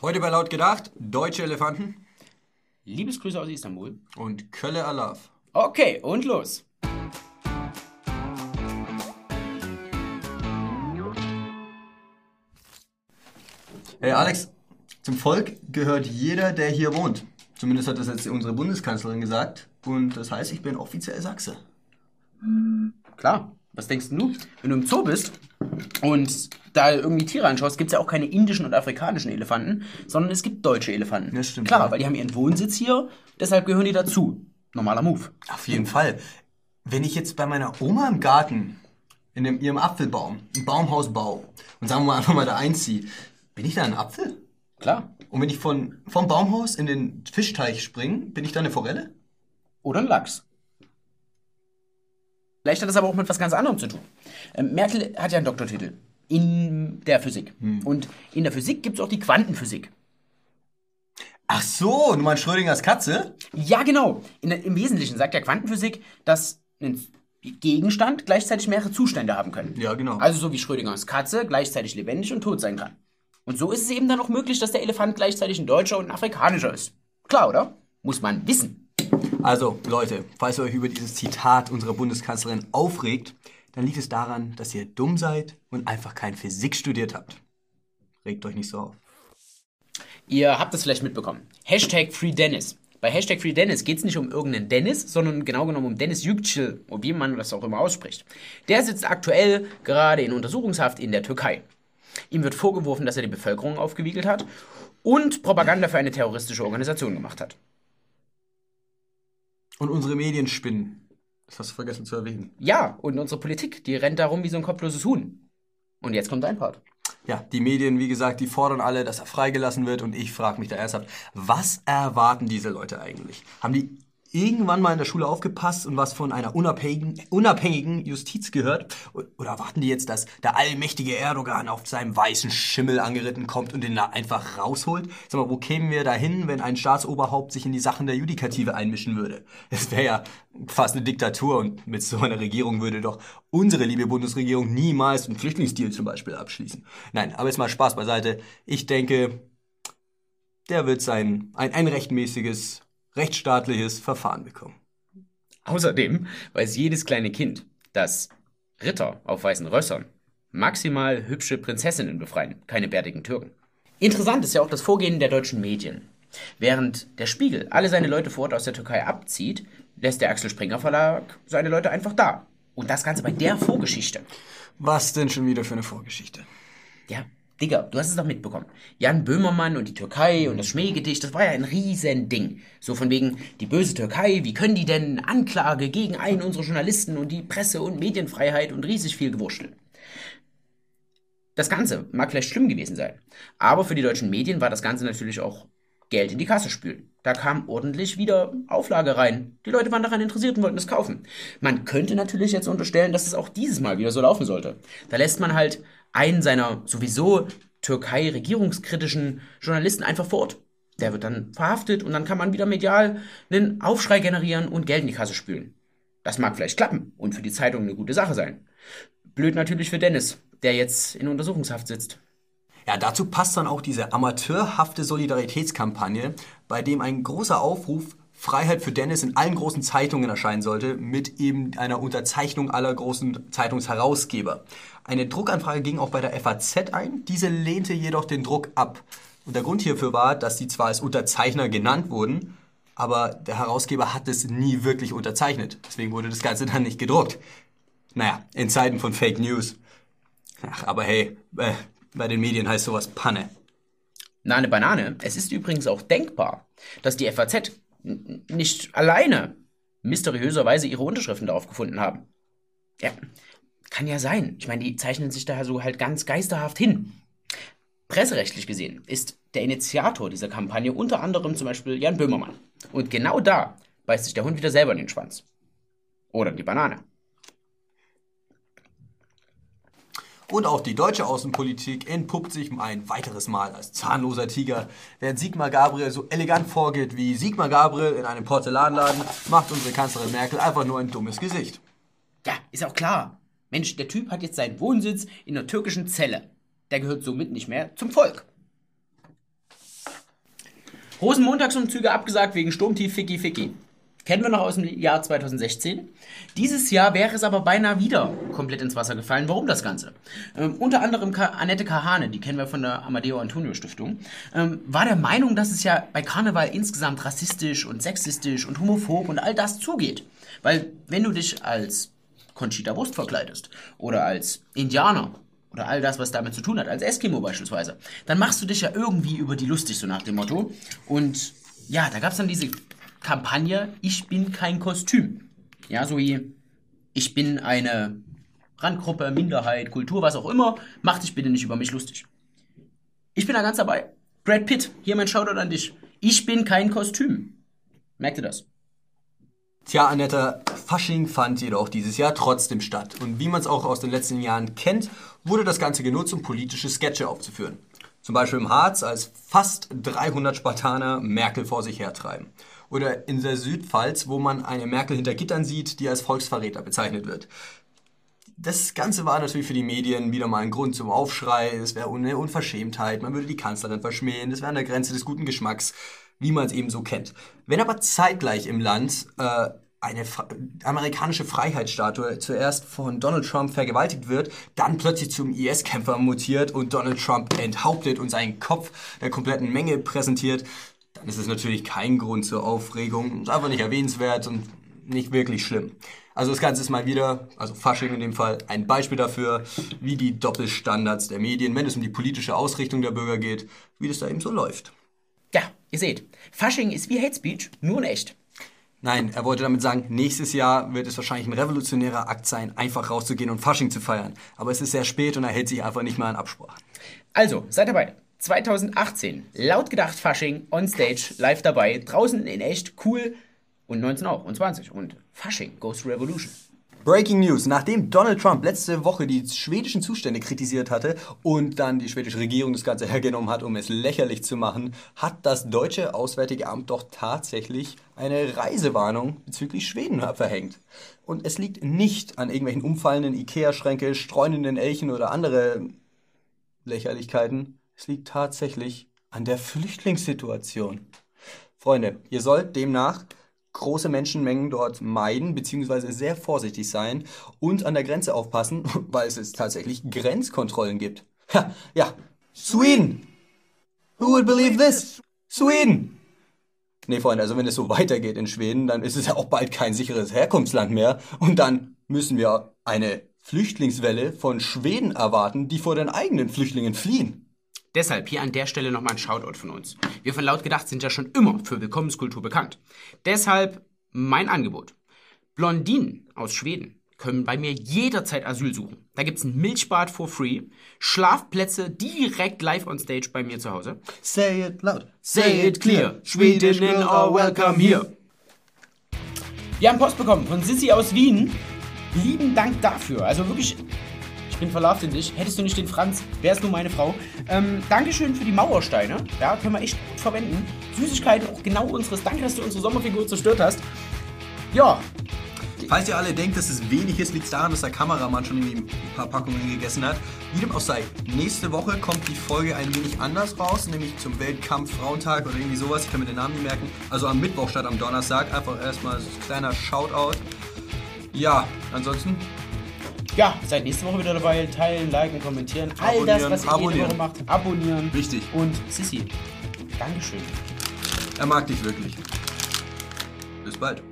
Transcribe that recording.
Heute bei Laut gedacht, deutsche Elefanten Liebesgrüße aus Istanbul. und Kölle Alaf. Okay, und los. Hey Alex, zum Volk gehört jeder, der hier wohnt. Zumindest hat das jetzt unsere Bundeskanzlerin gesagt. Und das heißt, ich bin offiziell Sachse. Klar. Was denkst du? Wenn du im Zoo bist und da irgendwie Tiere anschaust, gibt es ja auch keine indischen und afrikanischen Elefanten, sondern es gibt deutsche Elefanten. Das stimmt, Klar, ja. weil die haben ihren Wohnsitz hier, deshalb gehören die dazu. Normaler Move. Auf jeden Fall. Wenn ich jetzt bei meiner Oma im Garten, in dem, ihrem Apfelbaum, ein Baumhaus baue und sagen wir mal einfach mal da einziehe, bin ich da ein Apfel? Klar. Und wenn ich von, vom Baumhaus in den Fischteich springe, bin ich da eine Forelle? Oder ein Lachs. Vielleicht hat das aber auch mit was ganz anderem zu tun. Ähm, Merkel hat ja einen Doktortitel in der Physik. Und in der Physik gibt es auch die Quantenphysik. Ach so, du meinst Schrödingers Katze? Ja, genau. In, Im Wesentlichen sagt ja Quantenphysik, dass ein Gegenstand gleichzeitig mehrere Zustände haben können. Ja, genau. Also so wie Schrödingers Katze gleichzeitig lebendig und tot sein kann. Und so ist es eben dann auch möglich, dass der Elefant gleichzeitig ein deutscher und ein afrikanischer ist. Klar, oder? Muss man wissen. Also, Leute, falls ihr euch über dieses Zitat unserer Bundeskanzlerin aufregt, dann liegt es daran, dass ihr dumm seid und einfach kein Physik studiert habt. Regt euch nicht so auf. Ihr habt es vielleicht mitbekommen. Hashtag FreeDennis. Bei Hashtag FreeDennis geht es nicht um irgendeinen Dennis, sondern genau genommen um Dennis Yücel, oder wie man das auch immer ausspricht. Der sitzt aktuell gerade in Untersuchungshaft in der Türkei. Ihm wird vorgeworfen, dass er die Bevölkerung aufgewiegelt hat und Propaganda für eine terroristische Organisation gemacht hat. Und unsere Medien spinnen. Das hast du vergessen zu erwähnen. Ja, und unsere Politik, die rennt da rum wie so ein kopfloses Huhn. Und jetzt kommt dein Part. Ja, die Medien, wie gesagt, die fordern alle, dass er freigelassen wird und ich frage mich da ernsthaft, was erwarten diese Leute eigentlich? Haben die irgendwann mal in der Schule aufgepasst und was von einer unabhängigen, unabhängigen Justiz gehört? Oder erwarten die jetzt, dass der allmächtige Erdogan auf seinem weißen Schimmel angeritten kommt und den da einfach rausholt? Sag mal, wo kämen wir da hin, wenn ein Staatsoberhaupt sich in die Sachen der Judikative einmischen würde? Das wäre ja fast eine Diktatur und mit so einer Regierung würde doch unsere liebe Bundesregierung niemals einen Flüchtlingsdeal zum Beispiel abschließen. Nein, aber jetzt mal Spaß beiseite. Ich denke, der wird sein, ein, ein rechtmäßiges, rechtsstaatliches Verfahren bekommen. Außerdem weiß jedes kleine Kind, dass Ritter auf weißen Rössern maximal hübsche Prinzessinnen befreien, keine bärtigen Türken. Interessant ist ja auch das Vorgehen der deutschen Medien. Während der Spiegel alle seine Leute vor Ort aus der Türkei abzieht, lässt der Axel Springer Verlag seine Leute einfach da. Und das Ganze bei der Vorgeschichte. Was denn schon wieder für eine Vorgeschichte? Ja, Digga, du hast es doch mitbekommen. Jan Böhmermann und die Türkei und das Schmähgedicht, das war ja ein Riesending. So von wegen, die böse Türkei, wie können die denn Anklage gegen einen unserer Journalisten und die Presse- und Medienfreiheit und riesig viel gewurschtelt. Das Ganze mag vielleicht schlimm gewesen sein, aber für die deutschen Medien war das Ganze natürlich auch Geld in die Kasse spülen. Da kam ordentlich wieder Auflage rein. Die Leute waren daran interessiert und wollten es kaufen. Man könnte natürlich jetzt unterstellen, dass es auch dieses Mal wieder so laufen sollte. Da lässt man halt einen seiner sowieso Türkei-regierungskritischen Journalisten einfach fort. Der wird dann verhaftet und dann kann man wieder medial einen Aufschrei generieren und Geld in die Kasse spülen. Das mag vielleicht klappen und für die Zeitung eine gute Sache sein. Blöd natürlich für Dennis, der jetzt in Untersuchungshaft sitzt. Ja, dazu passt dann auch diese amateurhafte Solidaritätskampagne, bei dem ein großer Aufruf Freiheit für Dennis in allen großen Zeitungen erscheinen sollte, mit eben einer Unterzeichnung aller großen Zeitungsherausgeber. Eine Druckanfrage ging auch bei der FAZ ein, diese lehnte jedoch den Druck ab. Und der Grund hierfür war, dass sie zwar als Unterzeichner genannt wurden, aber der Herausgeber hat es nie wirklich unterzeichnet. Deswegen wurde das Ganze dann nicht gedruckt. Naja, in Zeiten von Fake News. Ach, aber hey, äh, bei den Medien heißt sowas Panne. Na, eine Banane. Es ist übrigens auch denkbar, dass die FAZ nicht alleine mysteriöserweise ihre Unterschriften darauf gefunden haben. Ja, kann ja sein. Ich meine, die zeichnen sich da so halt ganz geisterhaft hin. Presserechtlich gesehen ist der Initiator dieser Kampagne unter anderem zum Beispiel Jan Böhmermann. Und genau da beißt sich der Hund wieder selber in den Schwanz. Oder in die Banane. Und auch die deutsche Außenpolitik entpuppt sich ein weiteres Mal als zahnloser Tiger. Während Sigmar Gabriel so elegant vorgeht wie Sigmar Gabriel in einem Porzellanladen, macht unsere Kanzlerin Merkel einfach nur ein dummes Gesicht. Ja, ist auch klar. Mensch, der Typ hat jetzt seinen Wohnsitz in einer türkischen Zelle. Der gehört somit nicht mehr zum Volk. Rosenmontagsumzüge abgesagt wegen Sturmtief Ficky Ficky. Kennen wir noch aus dem Jahr 2016. Dieses Jahr wäre es aber beinahe wieder komplett ins Wasser gefallen. Warum das Ganze? Ähm, unter anderem Ka Annette Kahane, die kennen wir von der Amadeo Antonio Stiftung, ähm, war der Meinung, dass es ja bei Karneval insgesamt rassistisch und sexistisch und homophob und all das zugeht. Weil wenn du dich als Conchita Wurst verkleidest oder als Indianer oder all das, was damit zu tun hat, als Eskimo beispielsweise, dann machst du dich ja irgendwie über die lustig, so nach dem Motto. Und ja, da gab es dann diese Kampagne, ich bin kein Kostüm. Ja, so wie, ich bin eine Randgruppe, Minderheit, Kultur, was auch immer, mach dich bitte nicht über mich lustig. Ich bin da ganz dabei. Brad Pitt, hier mein Shoutout an dich. Ich bin kein Kostüm. Merkt ihr das? Tja, Annette, Fasching fand jedoch dieses Jahr trotzdem statt. Und wie man es auch aus den letzten Jahren kennt, wurde das Ganze genutzt, um politische Sketche aufzuführen. Zum Beispiel im Harz, als fast 300 Spartaner Merkel vor sich hertreiben. Oder in der Südpfalz, wo man eine Merkel hinter Gittern sieht, die als Volksverräter bezeichnet wird. Das Ganze war natürlich für die Medien wieder mal ein Grund zum Aufschrei. Es wäre eine Unverschämtheit, man würde die Kanzlerin verschmähen, das wäre an der Grenze des guten Geschmacks wie man es eben so kennt. Wenn aber zeitgleich im Land äh, eine amerikanische Freiheitsstatue zuerst von Donald Trump vergewaltigt wird, dann plötzlich zum IS-Kämpfer mutiert und Donald Trump enthauptet und seinen Kopf der kompletten Menge präsentiert, dann ist es natürlich kein Grund zur Aufregung. Ist einfach nicht erwähnenswert und nicht wirklich schlimm. Also das Ganze ist mal wieder, also Fasching in dem Fall, ein Beispiel dafür, wie die Doppelstandards der Medien, wenn es um die politische Ausrichtung der Bürger geht, wie das da eben so läuft. Ja, ihr seht, Fasching ist wie Hate Speech, nur in echt. Nein, er wollte damit sagen, nächstes Jahr wird es wahrscheinlich ein revolutionärer Akt sein, einfach rauszugehen und Fasching zu feiern. Aber es ist sehr spät und er hält sich einfach nicht mehr an Absprachen. Also, seid dabei. 2018, laut gedacht Fasching, on stage, live dabei, draußen in echt, cool und 19 auch und 20 und Fasching, Ghost Revolution. Breaking News. Nachdem Donald Trump letzte Woche die schwedischen Zustände kritisiert hatte und dann die schwedische Regierung das Ganze hergenommen hat, um es lächerlich zu machen, hat das deutsche Auswärtige Amt doch tatsächlich eine Reisewarnung bezüglich Schweden verhängt. Und es liegt nicht an irgendwelchen umfallenden Ikea-Schränke, streunenden Elchen oder andere Lächerlichkeiten. Es liegt tatsächlich an der Flüchtlingssituation. Freunde, ihr sollt demnach große Menschenmengen dort meiden bzw. sehr vorsichtig sein und an der Grenze aufpassen, weil es tatsächlich Grenzkontrollen gibt. Ha, ja, Sweden! Who would believe this? Sweden! Nee, Freunde, also wenn es so weitergeht in Schweden, dann ist es ja auch bald kein sicheres Herkunftsland mehr und dann müssen wir eine Flüchtlingswelle von Schweden erwarten, die vor den eigenen Flüchtlingen fliehen. Deshalb hier an der Stelle nochmal ein Shoutout von uns. Wir von Laut gedacht sind ja schon immer für Willkommenskultur bekannt. Deshalb mein Angebot. Blondinen aus Schweden können bei mir jederzeit Asyl suchen. Da gibt's ein Milchbad for free, Schlafplätze direkt live on stage bei mir zu Hause. Say it loud. Say it clear. Schwedinnen are welcome here. Wir haben Post bekommen von Sissy aus Wien. Lieben Dank dafür. Also wirklich ich bin verlauft in dich. Hättest du nicht den Franz, wärst du meine Frau. Ähm, Dankeschön für die Mauersteine. Ja, können wir echt gut verwenden. Süßigkeiten, auch genau unseres. Danke, dass du unsere Sommerfigur zerstört hast. Ja. Falls ihr alle denkt, dass es wenig ist, liegt es daran, dass der Kameramann schon irgendwie ein paar Packungen gegessen hat. Wie dem auch sei, nächste Woche kommt die Folge ein wenig anders raus, nämlich zum Weltkampf Frauentag oder irgendwie sowas. Ich kann mir den Namen nicht merken. Also am Mittwoch statt am Donnerstag. Einfach erstmal so ein kleiner Shoutout. Ja, ansonsten ja, seid nächste Woche wieder dabei. Teilen, liken, kommentieren. All das, was ihr jede Woche macht. Abonnieren. Wichtig. Und Sissi, Dankeschön. Er mag dich wirklich. Bis bald.